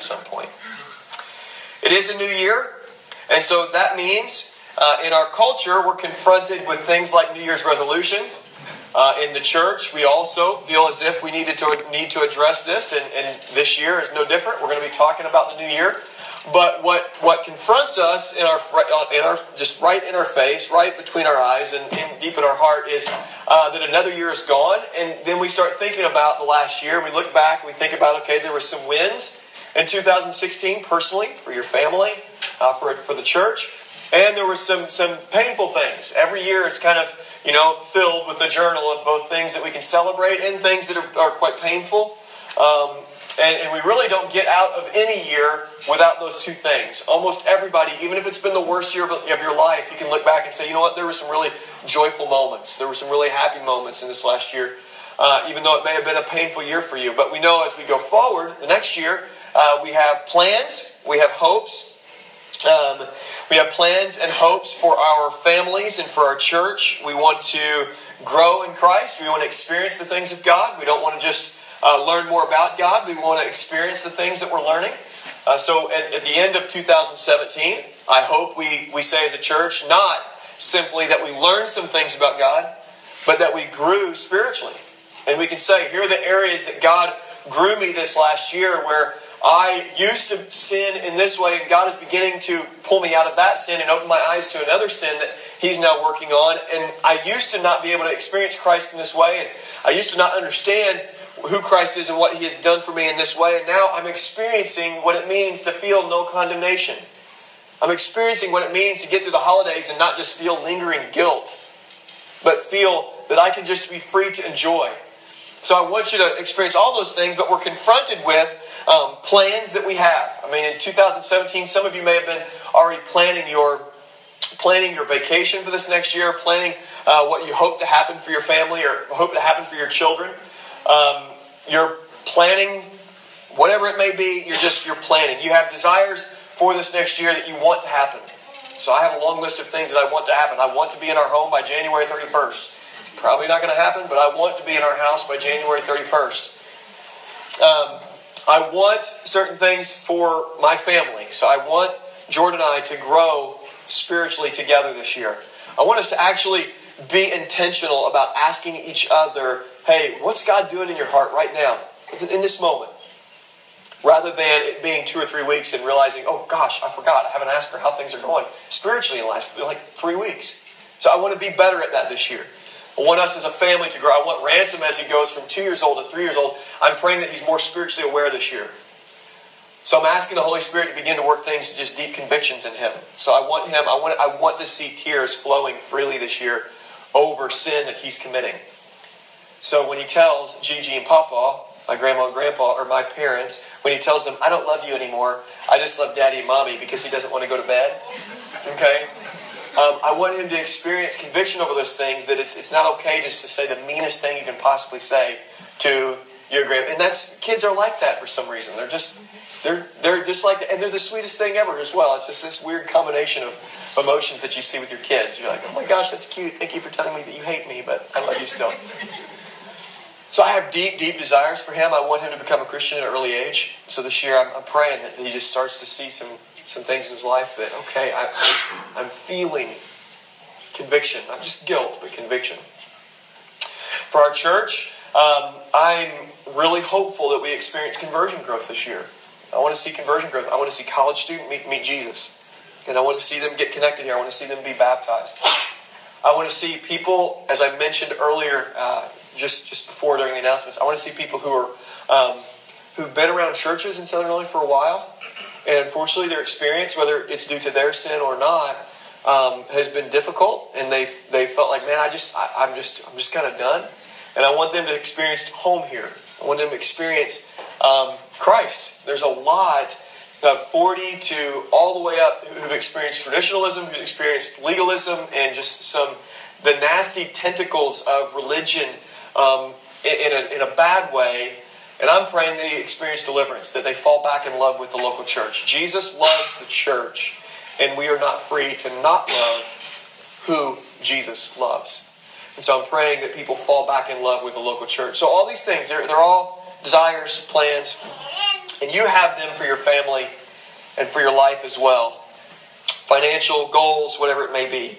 at some point. It is a new year, and so that means uh, in our culture we're confronted with things like New Year's resolutions. Uh, in the church, we also feel as if we needed to need to address this, and, and this year is no different. We're going to be talking about the new year. But what, what confronts us in our, in our just right in our face, right between our eyes, and, and deep in our heart is uh, that another year is gone. And then we start thinking about the last year. We look back and we think about, okay, there were some wins in 2016 personally for your family, uh, for, for the church. And there were some, some painful things. Every year is kind of, you know, filled with a journal of both things that we can celebrate and things that are, are quite painful. Um, and, and, we really don't get out of any year without those two things. Almost everybody, even if it's been the worst year of, of your life, you can look back and say, you know what, there were some really joyful moments. There were some really happy moments in this last year, uh, even though it may have been a painful year for you. But we know as we go forward, the next year, uh, we have plans, we have hopes. Um, we have plans and hopes for our families and for our church. We want to grow in Christ. We want to experience the things of God. We don't want to just uh, learn more about God. We want to experience the things that we're learning. Uh, so at, at, the end of 2017, I hope we, we say as a church, not simply that we learned some things about God, but that we grew spiritually. And we can say, here are the areas that God grew me this last year where I used to sin in this way, and God is beginning to pull me out of that sin and open my eyes to another sin that He's now working on. And I used to not be able to experience Christ in this way, and I used to not understand who Christ is and what He has done for me in this way. And now I'm experiencing what it means to feel no condemnation. I'm experiencing what it means to get through the holidays and not just feel lingering guilt, but feel that I can just be free to enjoy. So I want you to experience all those things, but we're confronted with um, plans that we have. I mean, in 2017, some of you may have been already planning your planning your vacation for this next year, planning uh, what you hope to happen for your family or hope to happen for your children. Um, you're planning whatever it may be. You're just you're planning. You have desires for this next year that you want to happen. So I have a long list of things that I want to happen. I want to be in our home by January 31st. Probably not going to happen, but I want to be in our house by January 31st. Um, I want certain things for my family. So I want Jordan and I to grow spiritually together this year. I want us to actually be intentional about asking each other, hey, what's God doing in your heart right now, in this moment? Rather than it being two or three weeks and realizing, oh gosh, I forgot, I haven't asked her how things are going spiritually in the last like three weeks. So I want to be better at that this year. I want us as a family to grow. I want Ransom as he goes from two years old to three years old. I'm praying that he's more spiritually aware this year. So I'm asking the Holy Spirit to begin to work things, just deep convictions in him. So I want him, I want, I want to see tears flowing freely this year over sin that he's committing. So when he tells Gigi and Papa, my grandma and grandpa, or my parents, when he tells them, I don't love you anymore, I just love daddy and mommy because he doesn't want to go to bed. Okay? Um, I want him to experience conviction over those things. That it's it's not okay just to say the meanest thing you can possibly say to your grand. And that's kids are like that for some reason. They're just they're they're just like and they're the sweetest thing ever as well. It's just this weird combination of emotions that you see with your kids. You're like, oh my gosh, that's cute. Thank you for telling me that you hate me, but I love you still. So I have deep, deep desires for him. I want him to become a Christian at an early age. So this year I'm, I'm praying that he just starts to see some some things in his life that, okay, I, I'm feeling conviction. Not just guilt, but conviction. For our church, um, I'm really hopeful that we experience conversion growth this year. I want to see conversion growth. I want to see college student meet, meet Jesus. And I want to see them get connected here. I want to see them be baptized. I want to see people, as I mentioned earlier, uh, just, just before during the announcements, I want to see people who are um, who've been around churches in Southern Illinois for a while and unfortunately, their experience, whether it's due to their sin or not, um, has been difficult. And they they felt like, man, I just I, am just I'm just kind of done. And I want them to experience home here. I want them to experience um, Christ. There's a lot of 40 to all the way up who've experienced traditionalism, who've experienced legalism, and just some the nasty tentacles of religion um, in, a, in a bad way and I'm praying they experience deliverance, that they fall back in love with the local church. Jesus loves the church, and we are not free to not love who Jesus loves. And so I'm praying that people fall back in love with the local church. So all these things, they're, they're all desires, plans, and you have them for your family and for your life as well. Financial goals, whatever it may be.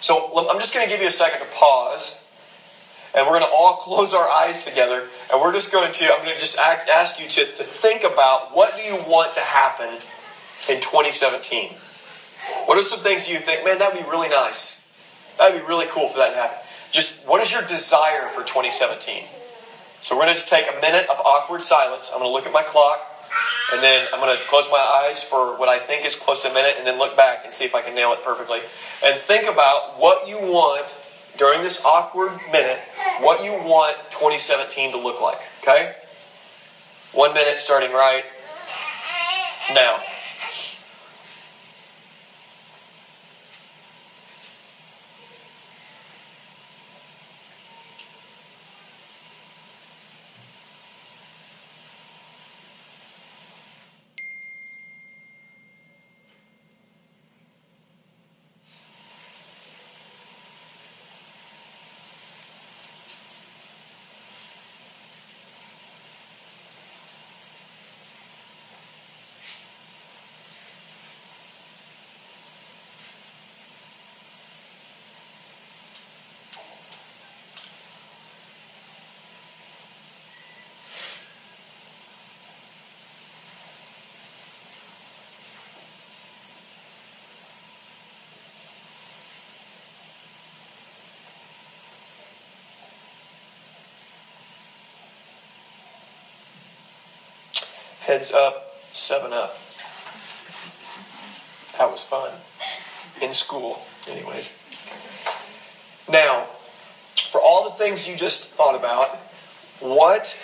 So I'm just going to give you a second to pause. And we're going to all close our eyes together. And we're just going to, I'm going to just ask you to, to think about what do you want to happen in 2017? What are some things you think, man, that would be really nice? That would be really cool for that to happen. Just what is your desire for 2017? So we're going to just take a minute of awkward silence. I'm going to look at my clock, and then I'm going to close my eyes for what I think is close to a minute, and then look back and see if I can nail it perfectly. And think about what you want during this awkward minute, what you want 2017 to look like. Okay? One minute starting right now. Heads up, seven up. That was fun. In school, anyways. Now, for all the things you just thought about, what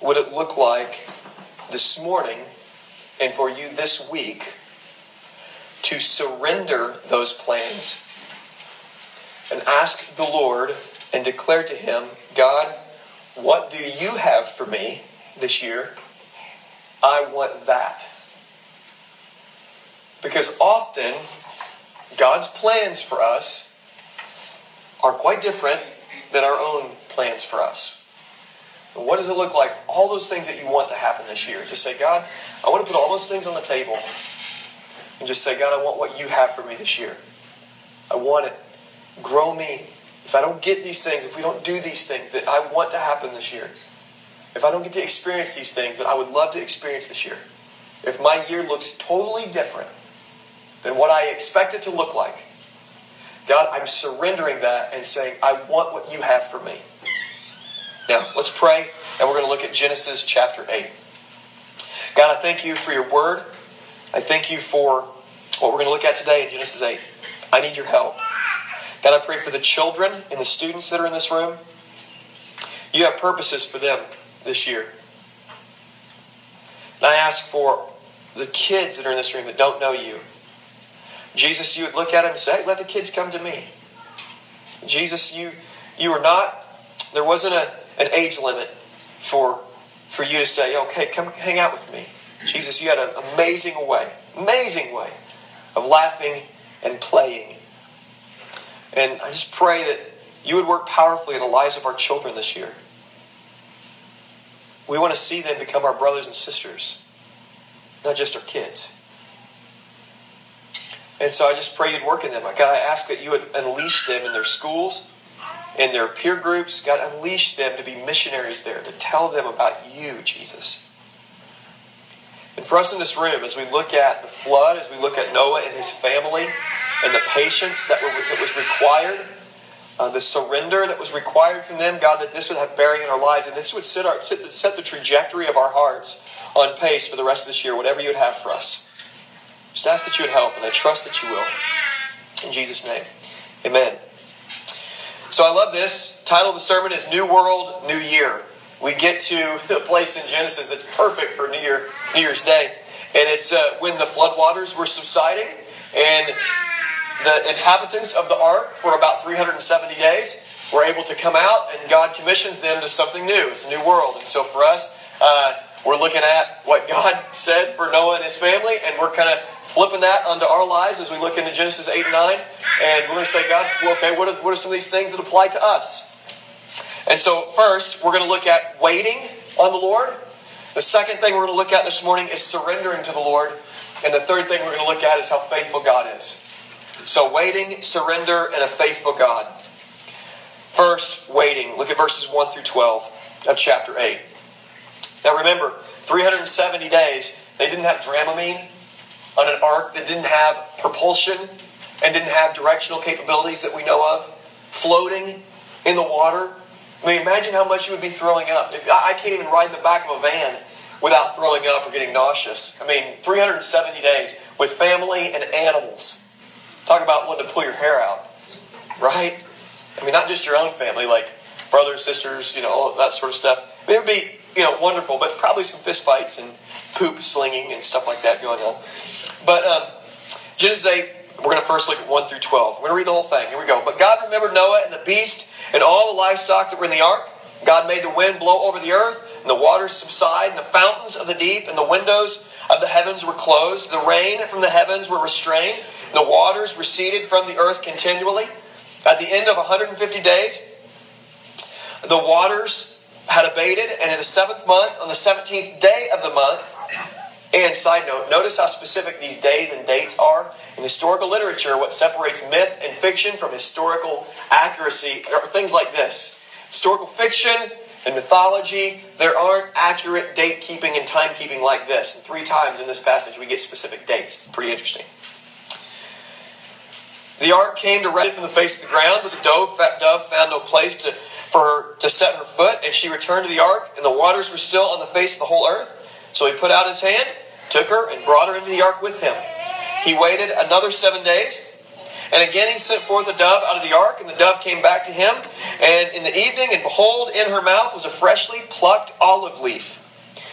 would it look like this morning and for you this week to surrender those plans and ask the Lord and declare to Him, God, what do you have for me this year? I want that. Because often, God's plans for us are quite different than our own plans for us. what does it look like? All those things that you want to happen this year. Just say, God, I want to put all those things on the table. And just say, God, I want what you have for me this year. I want it. Grow me. If I don't get these things, if we don't do these things that I want to happen this year, if I don't get to experience these things that I would love to experience this year, if my year looks totally different than what I expect it to look like, God, I'm surrendering that and saying, I want what you have for me. Now, let's pray, and we're going to look at Genesis chapter 8. God, I thank you for your word. I thank you for what we're going to look at today in Genesis 8. I need your help. God, I pray for the children and the students that are in this room. You have purposes for them this year. And I ask for the kids that are in this room that don't know you. Jesus, you would look at them and say, let the kids come to me. Jesus, you you are not, there wasn't a, an age limit for, for you to say, okay, come hang out with me. Jesus, you had an amazing way, amazing way of laughing and playing. And I just pray that you would work powerfully in the lives of our children this year. We want to see them become our brothers and sisters, not just our kids. And so I just pray you'd work in them. God, I ask that you would unleash them in their schools, in their peer groups. God, unleash them to be missionaries there, to tell them about you, Jesus. And for us in this room, as we look at the flood, as we look at Noah and his family, and the patience that, was required, uh, the surrender that was required from them, God, that this would have bearing in our lives, and this would set, our, set, set the trajectory of our hearts on pace for the rest of this year, whatever you would have for us. Just ask that you would help, and I trust that you will. In Jesus' name, amen. So I love this. Title of the sermon is New World, New Year. We get to the place in Genesis that's perfect for New, Year, New Year's Day. And it's uh, when the floodwaters were subsiding, and the inhabitants of the ark for about 370 days were able to come out, and God commissions them to something new. It's a new world. And so for us, uh, we're looking at what God said for Noah and his family, and we're kind of flipping that onto our lives as we look into Genesis 8 and 9. And we're going to say, God, well, okay, what are, what are some of these things that apply to us? And so, first, we're going to look at waiting on the Lord. The second thing we're going to look at this morning is surrendering to the Lord. And the third thing we're going to look at is how faithful God is. So, waiting, surrender, and a faithful God. First, waiting. Look at verses 1 through 12 of chapter 8. Now, remember, 370 days, they didn't have Dramamine on an ark that didn't have propulsion and didn't have directional capabilities that we know of, floating in the water. I mean, imagine how much you would be throwing up. I can't even ride in the back of a van without throwing up or getting nauseous. I mean, 370 days with family and animals. Talk about wanting to pull your hair out, right? I mean, not just your own family, like brothers, sisters, you know, all that sort of stuff. I mean, it would be, you know, wonderful, but probably some fist fights and poop slinging and stuff like that going on. But um, Genesis 8, we're going to first look at 1 through 12. We're going to read the whole thing. Here we go. But God remembered Noah and the beast and all the livestock that were in the ark. God made the wind blow over the earth, and the waters subside, and the fountains of the deep and the windows of the heavens were closed. The rain from the heavens were restrained. The waters receded from the earth continually. At the end of 150 days, the waters had abated, and in the seventh month, on the 17th day of the month, and side note, notice how specific these days and dates are. In historical literature, what separates myth and fiction from historical accuracy are things like this. Historical fiction and mythology, there aren't accurate date keeping and time keeping like this. And three times in this passage, we get specific dates. Pretty interesting. The ark came to rest from the face of the ground, but the dove, dove found no place to, for her to set her foot, and she returned to the ark, and the waters were still on the face of the whole earth. So he put out his hand, took her, and brought her into the ark with him. He waited another seven days, and again he sent forth a dove out of the ark, and the dove came back to him. And in the evening, and behold, in her mouth was a freshly plucked olive leaf.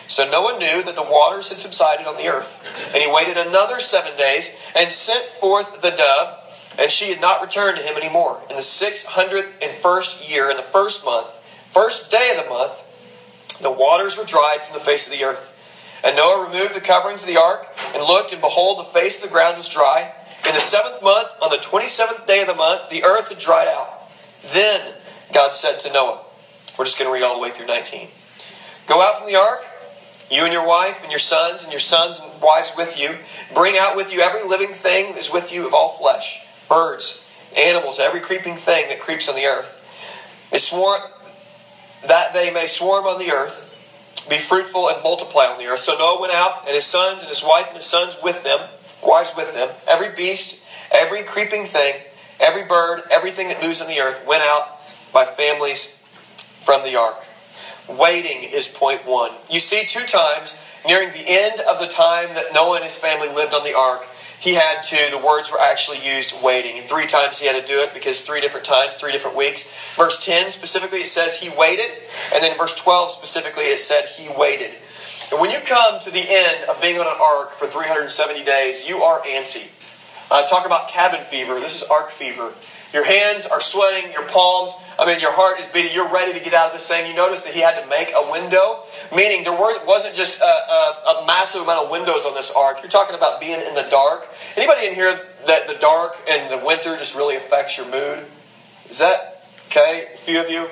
So Noah knew that the waters had subsided on the earth. And he waited another seven days, and sent forth the dove, and she had not returned to him any more. In the six hundredth and first year, in the first month, first day of the month, the waters were dried from the face of the earth. And Noah removed the coverings of the ark, and looked, and behold, the face of the ground was dry. In the seventh month, on the twenty seventh day of the month, the earth had dried out. Then God said to Noah, We're just going to read all the way through 19. Go out from the ark, you and your wife, and your sons, and your sons and wives with you. Bring out with you every living thing that is with you of all flesh birds, animals, every creeping thing that creeps on the earth. They swarm, that they may swarm on the earth, be fruitful and multiply on the earth. So Noah went out, and his sons, and his wife, and his sons with them, wives with them. Every beast, every creeping thing, every bird, everything that moves on the earth went out by families from the ark. Waiting is point one. You see, two times nearing the end of the time that Noah and his family lived on the ark, he had to, the words were actually used waiting. And three times he had to do it because three different times, three different weeks. Verse 10 specifically, it says he waited. And then verse 12 specifically, it said he waited. And when you come to the end of being on an ark for 370 days, you are antsy. Uh, talk about cabin fever. This is ark fever. Your hands are sweating, your palms, I mean, your heart is beating, you're ready to get out of this thing. You notice that he had to make a window, meaning there wasn't just a, a, a massive amount of windows on this ark. You're talking about being in the dark. Anybody in here that the dark and the winter just really affects your mood? Is that okay? A few of you?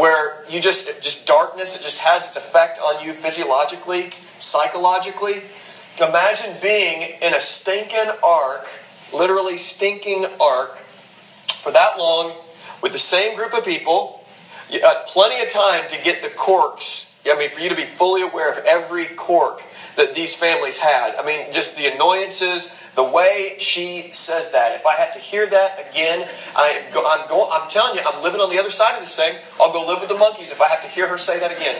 Where you just, just darkness, it just has its effect on you physiologically, psychologically. Imagine being in a stinking ark, literally stinking ark, long with the same group of people. You had plenty of time to get the corks. I mean, for you to be fully aware of every cork that these families had. I mean, just the annoyances, the way she says that. If I had to hear that again, I, I'm, going. I'm telling you, I'm living on the other side of this thing. I'll go live with the monkeys if I have to hear her say that again.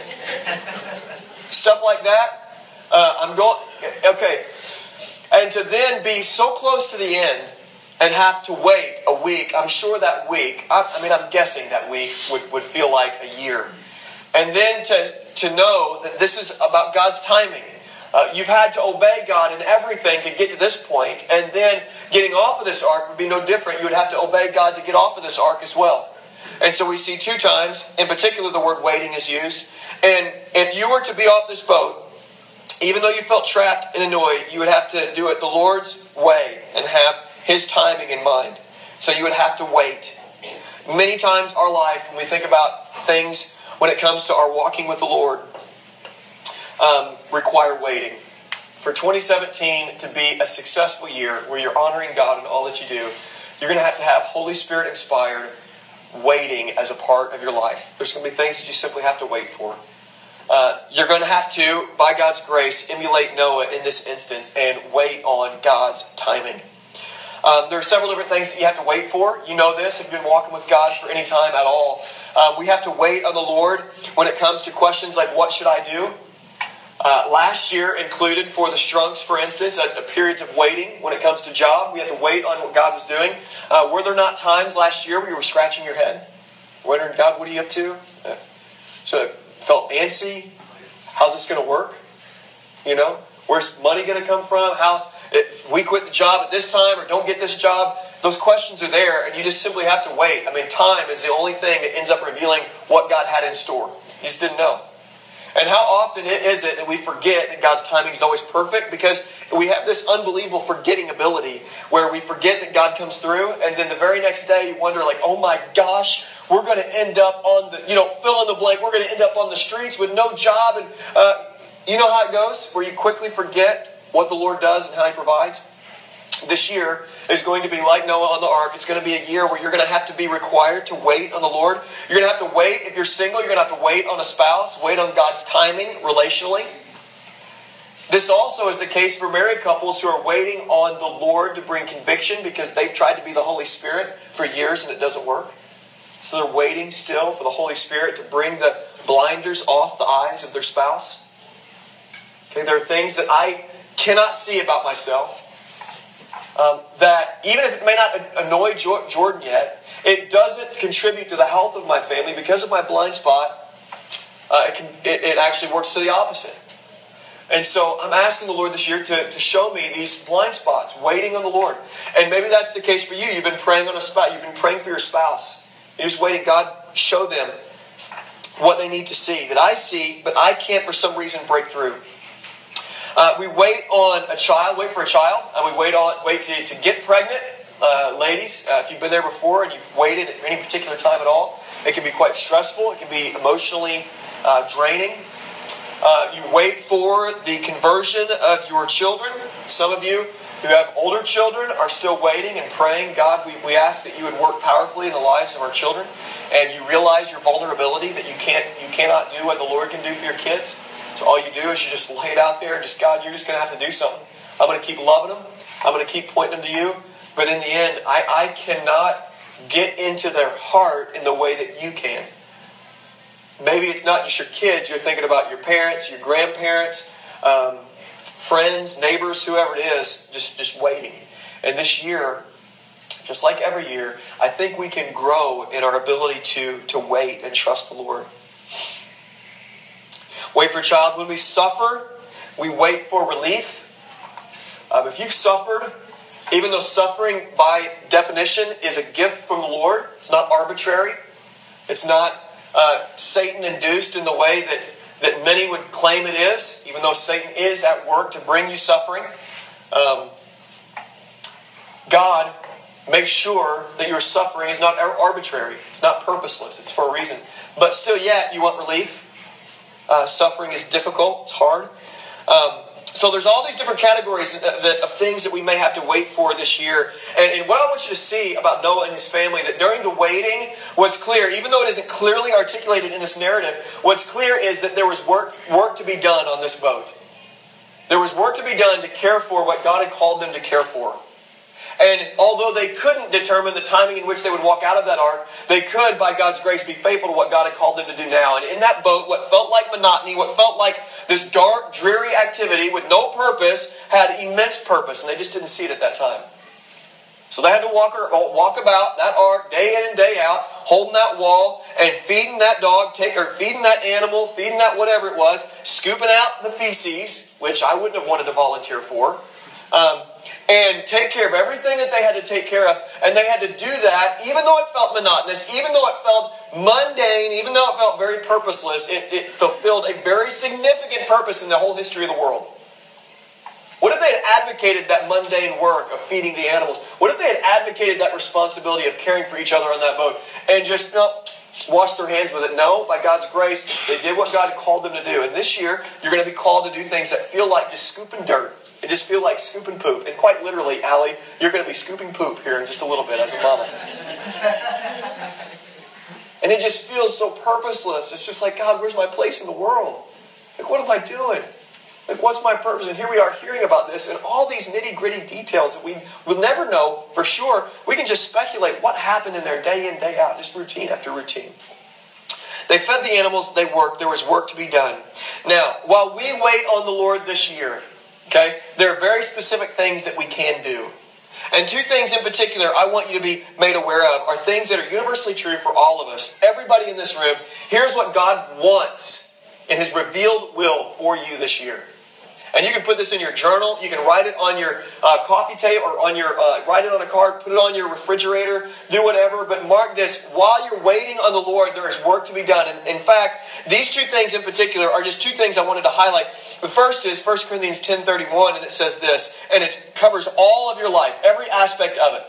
Stuff like that. Uh, I'm going. Okay, and to then be so close to the end and have to wait a week, I'm sure that week, I, I mean, I'm guessing that week would, would feel like a year. And then to, to know that this is about God's timing. Uh, you've had to obey God in everything to get to this point, and then getting off of this ark would be no different. You would have to obey God to get off of this ark as well. And so we see two times, in particular, the word waiting is used. And if you were to be off this boat, even though you felt trapped and annoyed, you would have to do it the Lord's way and have his timing in mind. So you would have to wait. Many times our life, when we think about things when it comes to our walking with the Lord, um, require waiting. For 2017 to be a successful year where you're honoring God in all that you do, you're going to have to have Holy Spirit inspired waiting as a part of your life. There's going to be things that you simply have to wait for. Uh, you're going to have to, by God's grace, emulate Noah in this instance and wait on God's timing. Um, there are several different things that you have to wait for. You know this if you've been walking with God for any time at all. Uh, we have to wait on the Lord when it comes to questions like, What should I do? Uh, last year included for the Strunks, for instance, a, periods of waiting when it comes to job. We had to wait on what God was doing. Uh, were there not times last year where you were scratching your head, wondering, God, what are you up to? Uh, so it felt antsy. How's this going to work? You know, where's money going to come from? How if we quit the job at this time or don't get this job? Those questions are there, and you just simply have to wait. I mean, time is the only thing that ends up revealing what God had in store. You just didn't know. And how often is it that we forget that God's timing is always perfect? Because we have this unbelievable forgetting ability where we forget that God comes through, and then the very next day you wonder, like, oh my gosh, we're going to end up on the, you know, fill in the blank, we're going to end up on the streets with no job. And uh, you know how it goes, where you quickly forget what the Lord does and how He provides? This year, is going to be like Noah on the ark. It's going to be a year where you're going to have to be required to wait on the Lord. You're going to have to wait, if you're single, you're going to have to wait on a spouse, wait on God's timing relationally. This also is the case for married couples who are waiting on the Lord to bring conviction because they've tried to be the Holy Spirit for years and it doesn't work. So they're waiting still for the Holy Spirit to bring the blinders off the eyes of their spouse. Okay, there are things that I cannot see about myself um, that even if it may not annoy Jordan yet, it doesn't contribute to the health of my family because of my blind spot. Uh, it, can, it, it, actually works to the opposite. And so I'm asking the Lord this year to, to show me these blind spots, waiting on the Lord. And maybe that's the case for you. You've been praying on a spot, you've been praying for your spouse. You're just waiting, God, show them what they need to see that I see, but I can't for some reason break through. Uh, we wait on a child, wait for a child, and we wait on wait to, to get pregnant. Uh, ladies, uh, if you've been there before and you've waited at any particular time at all, it can be quite stressful. It can be emotionally uh, draining. Uh, you wait for the conversion of your children. Some of you who have older children are still waiting and praying. God, we, we ask that you would work powerfully in the lives of our children, and you realize your vulnerability that you can't you cannot do what the Lord can do for your kids. So all you do is you just lay it out there and just, God, you're just going to have to do something. I'm going to keep loving them. I'm going to keep pointing them to you. But in the end, I, I cannot get into their heart in the way that you can. Maybe it's not just your kids, you're thinking about your parents, your grandparents, um, friends, neighbors, whoever it is, just, just waiting. And this year, just like every year, I think we can grow in our ability to, to wait and trust the Lord. Wait for a child. When we suffer, we wait for relief. Um, if you've suffered, even though suffering by definition is a gift from the Lord, it's not arbitrary. It's not uh, Satan induced in the way that, that many would claim it is, even though Satan is at work to bring you suffering. Um, God makes sure that your suffering is not arbitrary, it's not purposeless, it's for a reason. But still, yet, you want relief. Uh, suffering is difficult, it's hard. Um, so there's all these different categories of things that we may have to wait for this year. And, and, what I want you to see about Noah and his family, that during the waiting, what's clear, even though it isn't clearly articulated in this narrative, what's clear is that there was work, work to be done on this boat. There was work to be done to care for what God had called them to care for. And although they couldn't determine the timing in which they would walk out of that ark, they could, by God's grace, be faithful to what God had called them to do now. And in that boat, what felt like monotony, what felt like this dark, dreary activity with no purpose, had immense purpose, and they just didn't see it at that time. So they had to walk, walk about that ark day in and day out, holding that wall and feeding that dog, take or feeding that animal, feeding that whatever it was, scooping out the feces, which I wouldn't have wanted to volunteer for. Um, and take care of everything that they had to take care of. And they had to do that, even though it felt monotonous, even though it felt mundane, even though it felt very purposeless, it, it fulfilled a very significant purpose in the whole history of the world. What if they had advocated that mundane work of feeding the animals? What if they had advocated that responsibility of caring for each other on that boat and just, you know, wash their hands with it. No, by God's grace, they did what God called them to do. And this year, you're going to be called to do things that feel like just scooping dirt. It just feel like scooping poop. And quite literally, Allie, you're going to be scooping poop here in just a little bit as a mama. and it just feels so purposeless. It's just like, God, where's my place in the world? Like, what am I doing? Like, what's my purpose? And here we are hearing about this and all these nitty gritty details that we will never know for sure. We can just speculate what happened in there day in, day out, just routine after routine. They fed the animals, they worked, there was work to be done. Now, while we wait on the Lord this year, Okay? There are very specific things that we can do. And two things in particular I want you to be made aware of are things that are universally true for all of us. Everybody in this room, here's what God wants in His revealed will for you this year. And you can put this in your journal. You can write it on your uh, coffee table or on your uh, write it on a card. Put it on your refrigerator. Do whatever. But mark this: while you're waiting on the Lord, there is work to be done. And in fact, these two things in particular are just two things I wanted to highlight. The first is 1 Corinthians ten thirty one, and it says this, and it covers all of your life, every aspect of it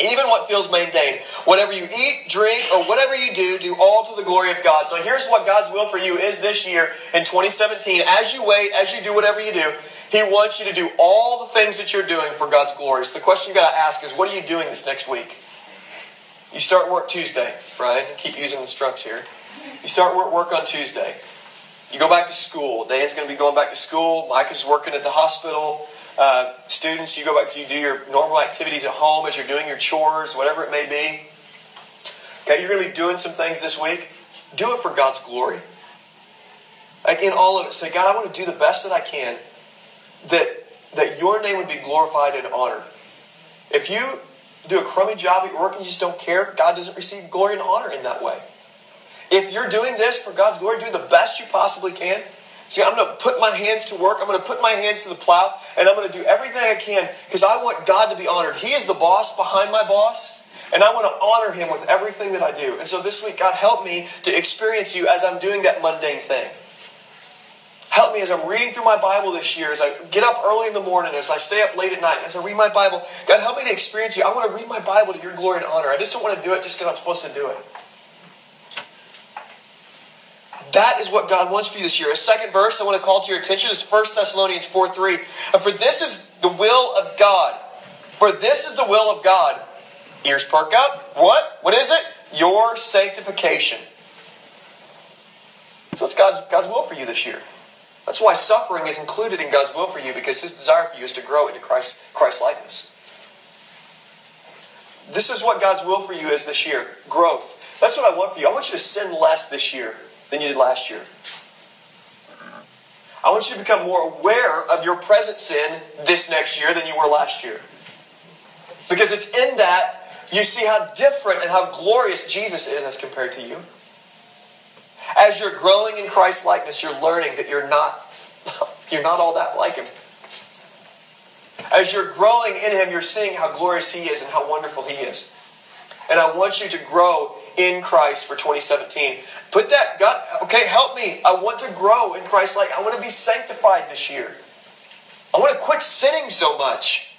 even what feels mundane. Whatever you eat, drink, or whatever you do, do all to the glory of God. So here's what God's will for you is this year in 2017. As you wait, as you do whatever you do, He wants you to do all the things that you're doing for God's glory. So the question you got to ask is, what are you doing this next week? You start work Tuesday, right? Keep using the Strunks here. You start work, work on Tuesday. You go back to school. Dan's going to be going back to school. Mike is working at the hospital. Uh, students, you go back to you do your normal activities at home as you're doing your chores, whatever it may be. Okay, you're going to be doing some things this week. Do it for God's glory. Like in all of it, say, God, I want to do the best that I can that, that your name would be glorified and honored. If you do a crummy job at work and you just don't care, God doesn't receive glory and honor in that way. If you're doing this for God's glory, do the best you possibly can. See, I'm going to put my hands to work. I'm going to put my hands to the plow, and I'm going to do everything I can because I want God to be honored. He is the boss behind my boss, and I want to honor Him with everything that I do. And so this week, God, help me to experience you as I'm doing that mundane thing. Help me as I'm reading through my Bible this year, as I get up early in the morning, as I stay up late at night, as I read my Bible. God, help me to experience you. I want to read my Bible to your glory and honor. I just don't want to do it just because I'm supposed to do it. That is what God wants for you this year. A second verse I want to call to your attention is 1 Thessalonians 4 3. And For this is the will of God. For this is the will of God. Ears perk up. What? What is it? Your sanctification. So it's God's, God's will for you this year. That's why suffering is included in God's will for you because His desire for you is to grow into Christ, Christ likeness. This is what God's will for you is this year growth. That's what I want for you. I want you to sin less this year than you did last year. I want you to become more aware of your present sin this next year than you were last year. Because it's in that you see how different and how glorious Jesus is as compared to you. As you're growing in Christ's likeness, you're learning that you're not you're not all that like him. As you're growing in him, you're seeing how glorious he is and how wonderful he is. And I want you to grow in Christ for 2017. Put that, God, okay, help me. I want to grow in Christ like I want to be sanctified this year. I want to quit sinning so much.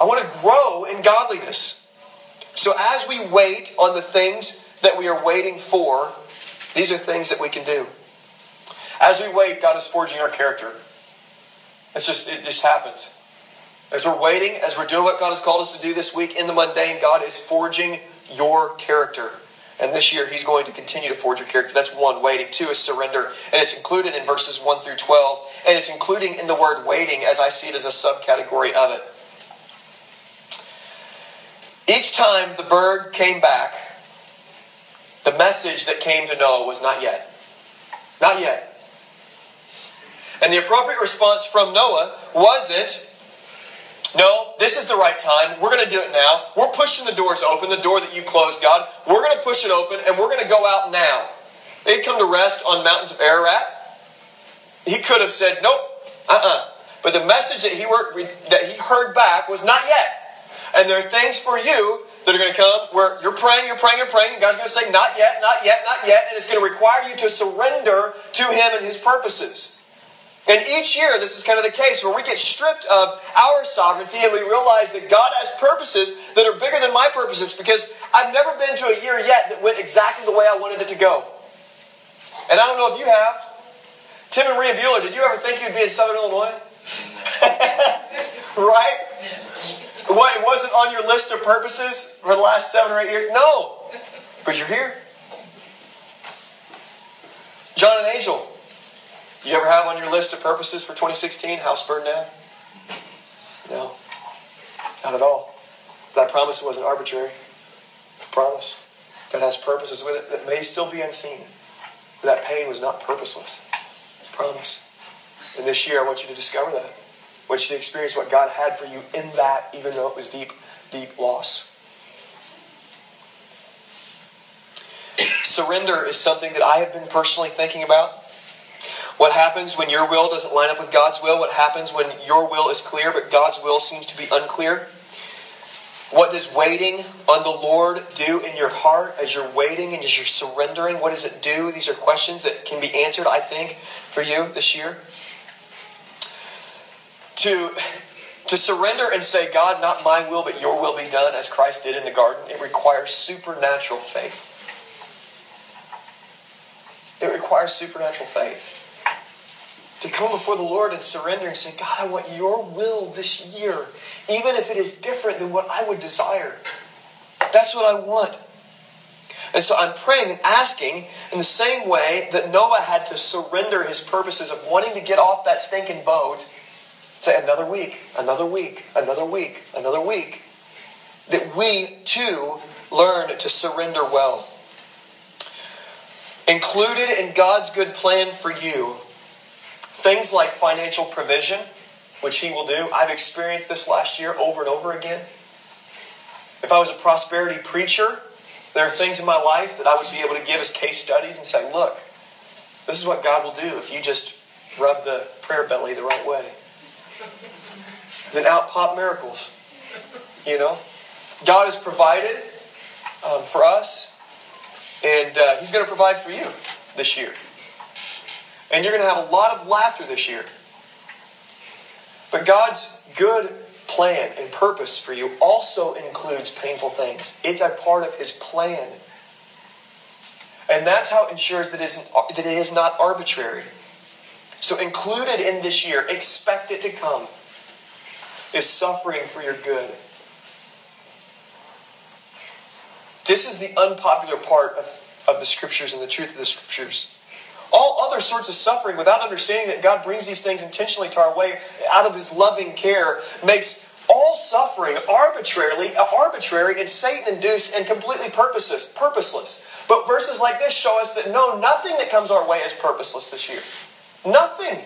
I want to grow in godliness. So as we wait on the things that we are waiting for, these are things that we can do. As we wait, God is forging our character. It's just it just happens. As we're waiting, as we're doing what God has called us to do this week in the mundane, God is forging your character. And this year, He's going to continue to forge your character. That's one, waiting. Two is surrender. And it's included in verses 1 through 12. And it's including in the word waiting as I see it as a subcategory of it. Each time the bird came back, the message that came to Noah was not yet. Not yet. And the appropriate response from Noah wasn't, no, this is the right time. We're going to do it now. We're pushing the doors open, the door that you closed, God. We're going to push it open and we're going to go out now. They'd come to rest on mountains of Ararat. He could have said, nope, uh-uh. But the message that he, were, that he heard back was not yet. And there are things for you that are going to come where you're praying, you're praying, you're praying, and God's going to say, not yet, not yet, not yet, and it's going to require you to surrender to Him and His purposes. And each year, this is kind of the case where we get stripped of our sovereignty and we realize that God has purposes that are bigger than my purposes because I've never been to a year yet that went exactly the way I wanted it to go. And I don't know if you have. Tim and Maria Bueller, did you ever think you'd be in Southern Illinois? right? What, it wasn't on your list of purposes for the last seven or eight years? No. But you're here. John and Angel, you ever have on your list of purposes for 2016 house burned down? No, not at all. That promise wasn't arbitrary. Promise that has purposes with it that may still be unseen. But That pain was not purposeless. Promise. And this year, I want you to discover that. I want you to experience what God had for you in that, even though it was deep, deep loss. Surrender is something that I have been personally thinking about what happens when your will doesn't line up with God's will? What happens when your will is clear but God's will seems to be unclear? What does waiting on the Lord do in your heart as you're waiting and as you're surrendering? What does it do? These are questions that can be answered, I think, for you this year. To, to surrender and say, God, not my will, but your will be done, as Christ did in the garden, it requires supernatural faith. It requires supernatural faith to come before the Lord and surrender and say, God, I want your will this year, even if it is different than what I would desire. That's what I want. And so I'm praying and asking in the same way that Noah had to surrender his purposes of wanting to get off that stinking boat. Say, another week, another week, another week, another week. That we too learn to surrender well. Included in God's good plan for you Things like financial provision, which He will do. I've experienced this last year over and over again. If I was a prosperity preacher, there are things in my life that I would be able to give as case studies and say, look, this is what God will do if you just rub the prayer belly the right way. Then out pop miracles. You know? God has provided um, for us, and uh, He's going to provide for you this year. And you're going to have a lot of laughter this year. But God's good plan and purpose for you also includes painful things. It's a part of His plan. And that's how it ensures that it is not arbitrary. So, included in this year, expect it to come, is suffering for your good. This is the unpopular part of, of the scriptures and the truth of the scriptures all other sorts of suffering without understanding that God brings these things intentionally to our way out of his loving care makes all suffering arbitrarily arbitrary and Satan induced and completely purposeless purposeless. But verses like this show us that no, nothing that comes our way is purposeless this year. Nothing.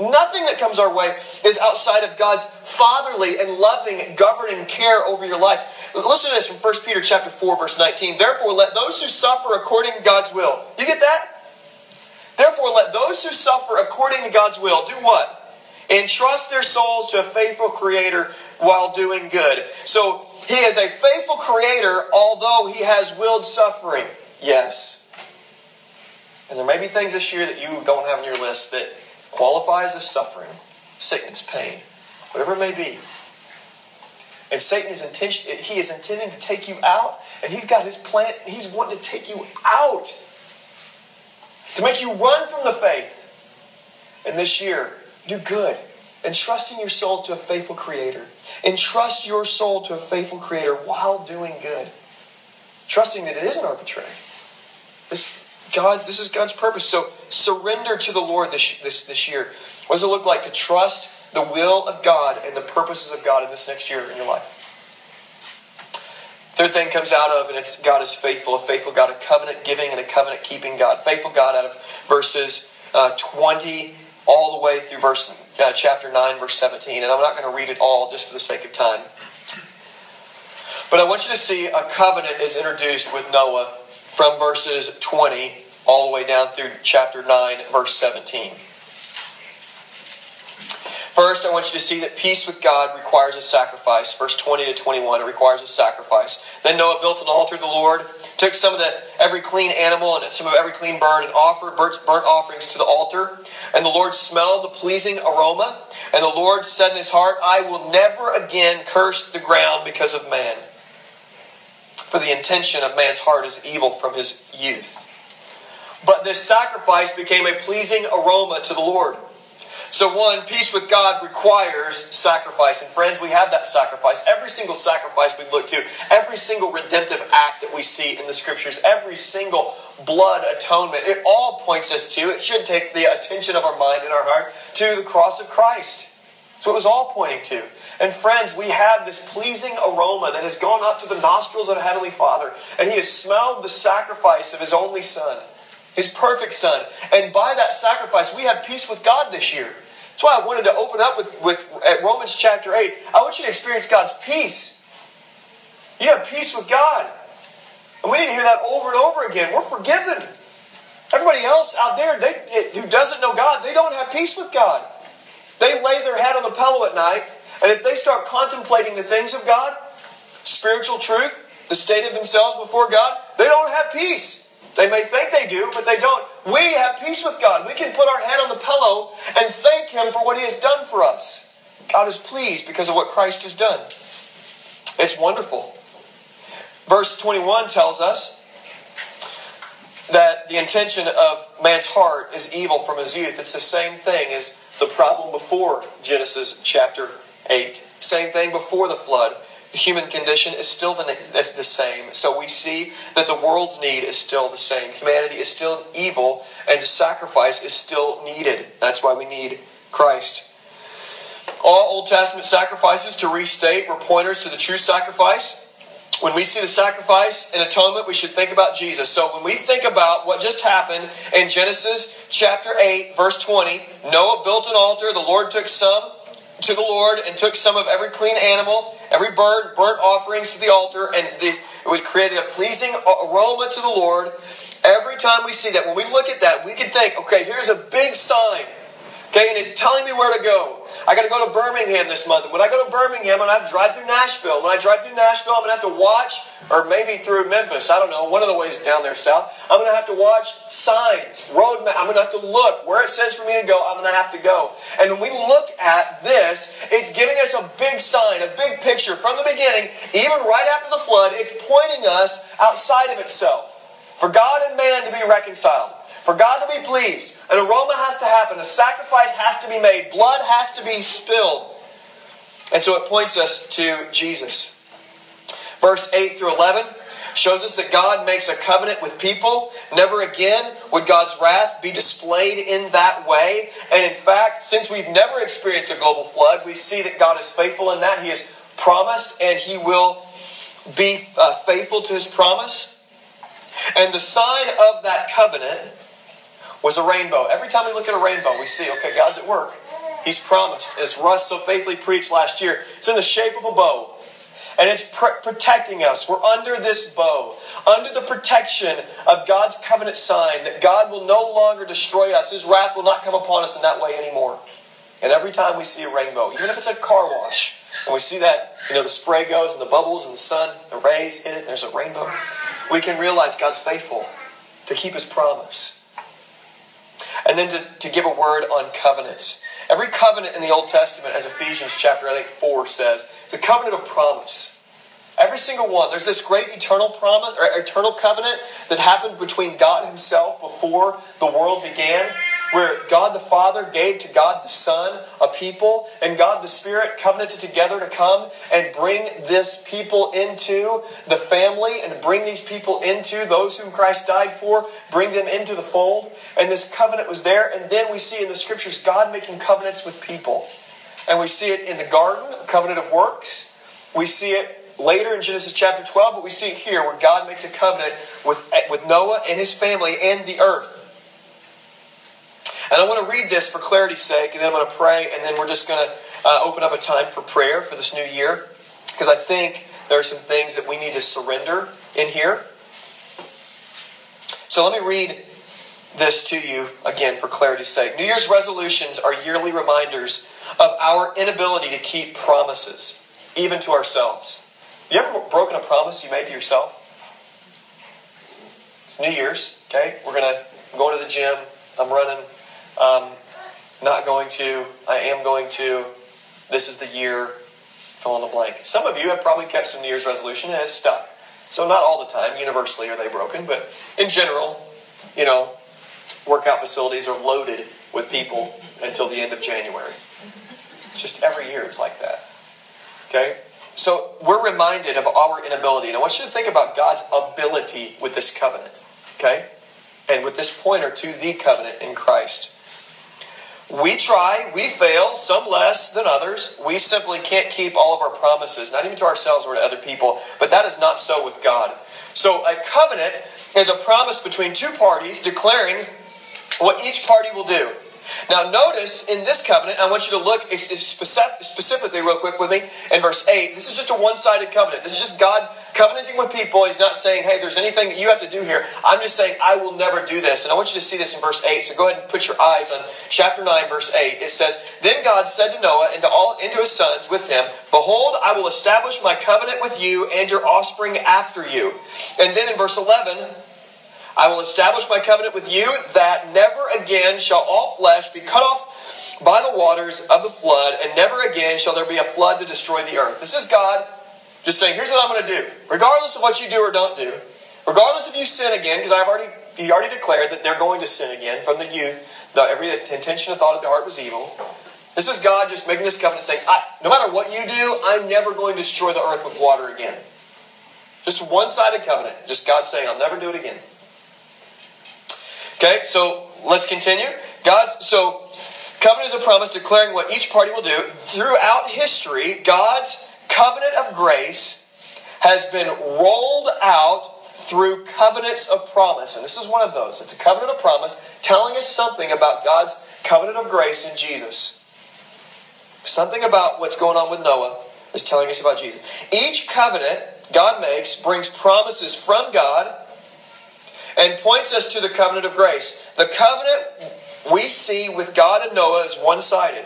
Nothing that comes our way is outside of God's fatherly and loving governing care over your life. Listen to this from 1 Peter chapter 4, verse 19. Therefore, let those who suffer according to God's will. You get that? Therefore, let those who suffer according to God's will do what? Entrust their souls to a faithful Creator while doing good. So, He is a faithful Creator, although He has willed suffering. Yes. And there may be things this year that you don't have on your list that qualifies as suffering, sickness, pain, whatever it may be. And Satan is intention, he is intending to take you out, and he's got his plan, he's wanting to take you out to make you run from the faith. And this year, do good. Entrusting your soul to a faithful Creator. Entrust your soul to a faithful Creator while doing good. Trusting that it isn't arbitrary. This, God, this is God's purpose. So surrender to the Lord this, this, this year. What does it look like to trust the will of God and the purposes of God in this next year in your life? Third thing comes out of, and it's God is faithful, a faithful God, a covenant giving and a covenant keeping God. Faithful God out of verses uh, 20 all the way through verse uh, chapter 9, verse 17. And I'm not going to read it all just for the sake of time. But I want you to see a covenant is introduced with Noah from verses 20 all the way down through chapter 9, verse 17. First, I want you to see that peace with God requires a sacrifice. Verse 20 to 21, it requires a sacrifice. Then Noah built an altar to the Lord took some of the every clean animal and some of every clean bird and offered burnt, burnt offerings to the altar. And the Lord smelled the pleasing aroma. And the Lord said in his heart, I will never again curse the ground because of man. For the intention of man's heart is evil from his youth. But this sacrifice became a pleasing aroma to the Lord. So, one, peace with God requires sacrifice. And friends, we have that sacrifice. Every single sacrifice we look to, every single redemptive act that we see in the scriptures, every single blood atonement, it all points us to, it should take the attention of our mind and our heart to the cross of Christ. What it was all pointing to. And friends, we have this pleasing aroma that has gone up to the nostrils of the Heavenly Father, and He has smelled the sacrifice of His only Son, His perfect Son. And by that sacrifice, we have peace with God this year. That's why I wanted to open up with, with at Romans chapter 8. I want you to experience God's peace. You have peace with God. And we need to hear that over and over again. We're forgiven. Everybody else out there they, who doesn't know God, they don't have peace with God. They lay their head on the pillow at night, and if they start contemplating the things of God, spiritual truth, the state of themselves before God, they don't have peace. They may think they do, but they don't. We have peace with God. We can put our head on the pillow and thank Him for what He has done for us. God is pleased because of what Christ has done. It's wonderful. Verse 21 tells us that the intention of man's heart is evil from his youth. It's the same thing as the problem before Genesis chapter 8. Same thing before the flood the human condition is still the, the same. So we see that the world's need is still the same. Humanity is still evil, and sacrifice is still needed. That's why we need Christ. All Old Testament sacrifices, to restate, were pointers to the true sacrifice. When we see the sacrifice and atonement, we should think about Jesus. So when we think about what just happened in Genesis chapter 8, verse 20, Noah built an altar, the Lord took some to the Lord and took some of every clean animal, every bird, burnt offerings to the altar, and it was created a pleasing aroma to the Lord. Every time we see that, when we look at that, we can think, okay, here's a big sign Okay, and it's telling me where to go. I got to go to Birmingham this month. When I go to Birmingham, I'm going to to drive through Nashville. When I drive through Nashville, I'm going to have to watch, or maybe through Memphis. I don't know, one of the ways down there south. I'm going to have to watch signs, road map. I'm going to have to look where it says for me to go. I'm going to have to go. And when we look at this, it's giving us a big sign, a big picture from the beginning, even right after the flood. It's pointing us outside of itself for God and man to be reconciled. For God to be pleased, an aroma has to happen, a sacrifice has to be made, blood has to be spilled. And so it points us to Jesus. Verse 8 through 11 shows us that God makes a covenant with people. Never again would God's wrath be displayed in that way. And in fact, since we've never experienced a global flood, we see that God is faithful in that. He has promised and He will be uh, faithful to His promise. And the sign of that covenant was a rainbow. Every time we look at a rainbow, we see, okay, God's at work. He's promised. As Russ so faithfully preached last year, it's in the shape of a bow. And it's pr- protecting us. We're under this bow, under the protection of God's covenant sign that God will no longer destroy us. His wrath will not come upon us in that way anymore. And every time we see a rainbow, even if it's a car wash, and we see that, you know, the spray goes and the bubbles and the sun, the rays hit it, there's a rainbow, we can realize God's faithful to keep his promise. And then to, to give a word on covenants. Every covenant in the Old Testament, as Ephesians chapter, I think, 4 says, it's a covenant of promise. Every single one. There's this great eternal promise or eternal covenant that happened between God Himself before the world began where God the Father gave to God the Son a people, and God the Spirit covenanted together to come and bring this people into the family and bring these people into those whom Christ died for, bring them into the fold. And this covenant was there. And then we see in the scriptures God making covenants with people. And we see it in the garden, a covenant of works. We see it later in Genesis chapter 12, but we see it here where God makes a covenant with, with Noah and his family and the earth. And I want to read this for clarity's sake, and then I'm going to pray, and then we're just going to uh, open up a time for prayer for this new year, because I think there are some things that we need to surrender in here. So let me read this to you again for clarity's sake. New Year's resolutions are yearly reminders of our inability to keep promises, even to ourselves. Have you ever broken a promise you made to yourself? It's New Year's, okay? We're going to go to the gym. I'm running. Um, not going to. I am going to. This is the year. Fill in the blank. Some of you have probably kept some New Year's resolution and it's stuck. So not all the time. Universally are they broken, but in general, you know, workout facilities are loaded with people until the end of January. Just every year it's like that. Okay? So we're reminded of our inability. And I want you to think about God's ability with this covenant. Okay? And with this pointer to the covenant in Christ. We try, we fail, some less than others. We simply can't keep all of our promises, not even to ourselves or to other people, but that is not so with God. So a covenant is a promise between two parties declaring what each party will do. Now, notice in this covenant, I want you to look specifically, real quick, with me in verse 8. This is just a one sided covenant. This is just God covenanting with people. He's not saying, hey, there's anything that you have to do here. I'm just saying, I will never do this. And I want you to see this in verse 8. So go ahead and put your eyes on chapter 9, verse 8. It says, Then God said to Noah and to all into his sons with him, Behold, I will establish my covenant with you and your offspring after you. And then in verse 11, I will establish my covenant with you that never again shall all flesh be cut off by the waters of the flood, and never again shall there be a flood to destroy the earth. This is God just saying, here's what I'm going to do. Regardless of what you do or don't do, regardless if you sin again, because I've already he already declared that they're going to sin again from the youth, every intention and thought of their heart was evil. This is God just making this covenant saying, no matter what you do, I'm never going to destroy the earth with water again. Just one sided covenant. Just God saying, I'll never do it again. Okay, so let's continue. God's so covenant is a promise declaring what each party will do. Throughout history, God's covenant of grace has been rolled out through covenants of promise. And this is one of those. It's a covenant of promise telling us something about God's covenant of grace in Jesus. Something about what's going on with Noah is telling us about Jesus. Each covenant God makes brings promises from God and points us to the covenant of grace. The covenant we see with God and Noah is one sided.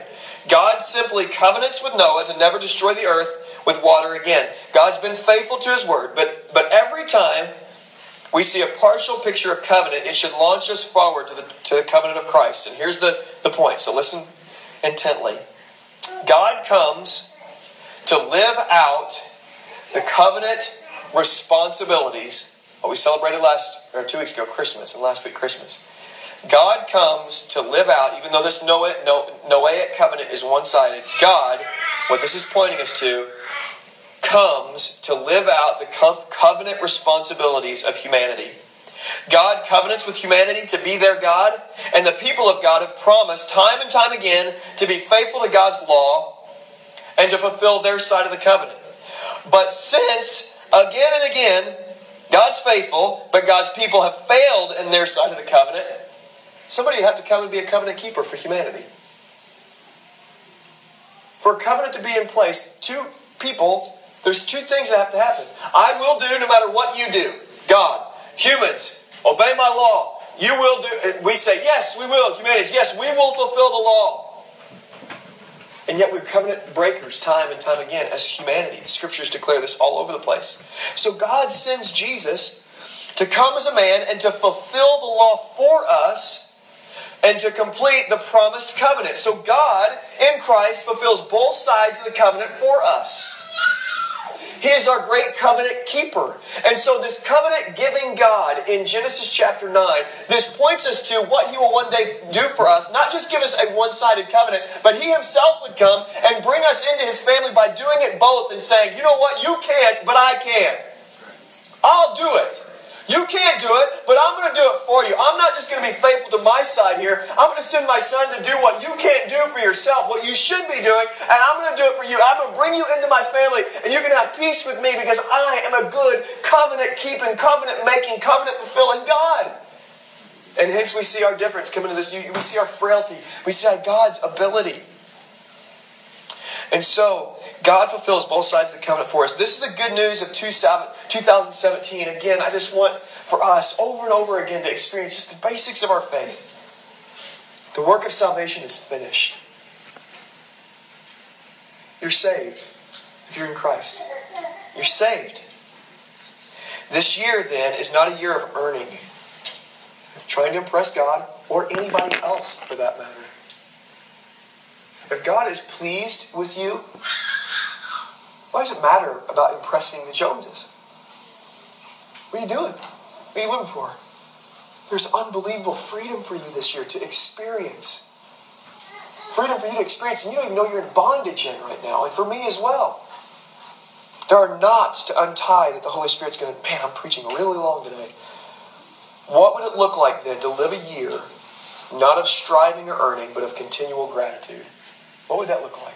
God simply covenants with Noah to never destroy the earth with water again. God's been faithful to his word, but, but every time we see a partial picture of covenant, it should launch us forward to the, to the covenant of Christ. And here's the, the point. So listen intently. God comes to live out the covenant responsibilities what we celebrated last or two weeks ago, Christmas, and last week Christmas. God comes to live out, even though this Noah, Noahic covenant is one sided, God, what this is pointing us to, comes to live out the covenant responsibilities of humanity. God covenants with humanity to be their God, and the people of God have promised time and time again to be faithful to God's law and to fulfill their side of the covenant. But since again and again God's faithful, but God's people have failed in their side of the covenant. Somebody would have to come and be a covenant keeper for humanity. For a covenant to be in place, two people, there's two things that have to happen. I will do no matter what you do. God, humans, obey my law. You will do. We say, yes, we will. Humanity yes, we will fulfill the law. And yet we're covenant breakers time and time again as humanity. The scriptures declare this all over the place. So God sends Jesus to come as a man and to fulfill the law for us and to complete the promised covenant. So God in Christ fulfills both sides of the covenant for us. He is our great covenant keeper. And so, this covenant giving God in Genesis chapter 9, this points us to what He will one day do for us. Not just give us a one sided covenant, but He Himself would come and bring us into His family by doing it both and saying, you know what, you can't, but I can. I'll do it. You can't do it, but I'm going to do it for you. I'm not just going to be faithful to my side here. I'm going to send my son to do what you can't do for yourself, what you should be doing, and I'm going to do it for you. I'm going to bring you into my family, and you can have peace with me because I am a good covenant keeping, covenant making, covenant fulfilling God. And hence we see our difference coming to this. We see our frailty. We see God's ability. And so, God fulfills both sides of the covenant for us. This is the good news of 2017. Again, I just want for us over and over again to experience just the basics of our faith. The work of salvation is finished. You're saved if you're in Christ. You're saved. This year, then, is not a year of earning. trying to impress God or anybody else for that matter. If God is pleased with you, why does it matter about impressing the Joneses? What are you doing? What are you living for? There's unbelievable freedom for you this year to experience. Freedom for you to experience, and you don't even know you're in bondage in right now, and for me as well. There are knots to untie that the Holy Spirit's going to, man, I'm preaching really long today. What would it look like then to live a year not of striving or earning, but of continual gratitude? What would that look like?